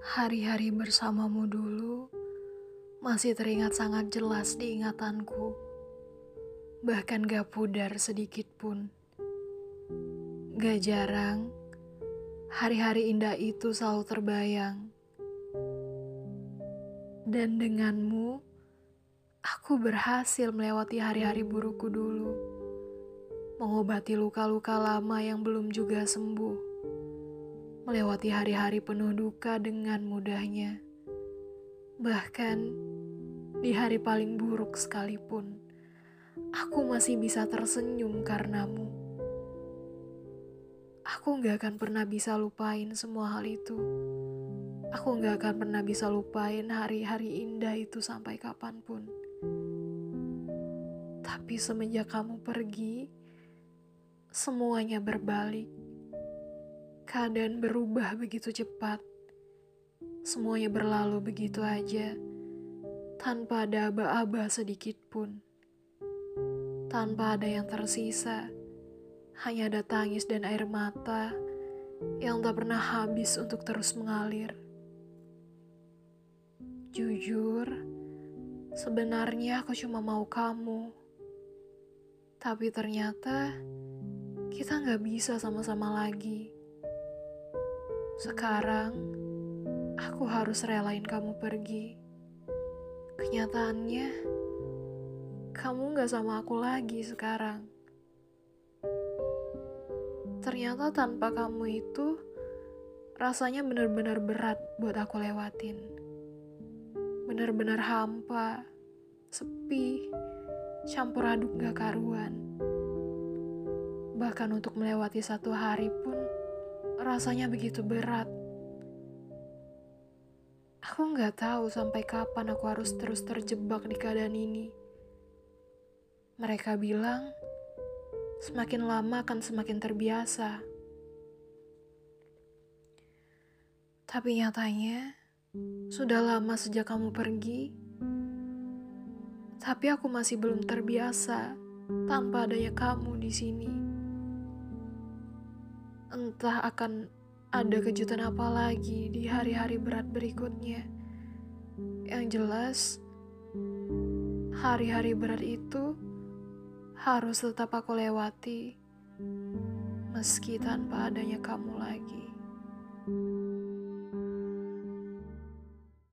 Hari-hari bersamamu dulu masih teringat sangat jelas di ingatanku. Bahkan gak pudar sedikit pun. Gak jarang, hari-hari indah itu selalu terbayang. Dan denganmu, aku berhasil melewati hari-hari burukku dulu. Mengobati luka-luka lama yang belum juga sembuh melewati hari-hari penuh duka dengan mudahnya. Bahkan di hari paling buruk sekalipun, aku masih bisa tersenyum karenamu. Aku gak akan pernah bisa lupain semua hal itu. Aku gak akan pernah bisa lupain hari-hari indah itu sampai kapan pun. Tapi semenjak kamu pergi, semuanya berbalik Keadaan berubah begitu cepat. Semuanya berlalu begitu aja, tanpa ada aba-aba sedikit pun. Tanpa ada yang tersisa, hanya ada tangis dan air mata yang tak pernah habis untuk terus mengalir. Jujur, sebenarnya aku cuma mau kamu. Tapi ternyata kita nggak bisa sama-sama lagi. Sekarang, aku harus relain kamu pergi. Kenyataannya, kamu gak sama aku lagi sekarang. Ternyata tanpa kamu itu, rasanya benar-benar berat buat aku lewatin. Benar-benar hampa, sepi, campur aduk gak karuan. Bahkan untuk melewati satu hari pun, rasanya begitu berat. Aku nggak tahu sampai kapan aku harus terus terjebak di keadaan ini. Mereka bilang, semakin lama akan semakin terbiasa. Tapi nyatanya, sudah lama sejak kamu pergi, tapi aku masih belum terbiasa tanpa adanya kamu di sini entah akan ada kejutan apa lagi di hari-hari berat berikutnya. Yang jelas, hari-hari berat itu harus tetap aku lewati, meski tanpa adanya kamu lagi.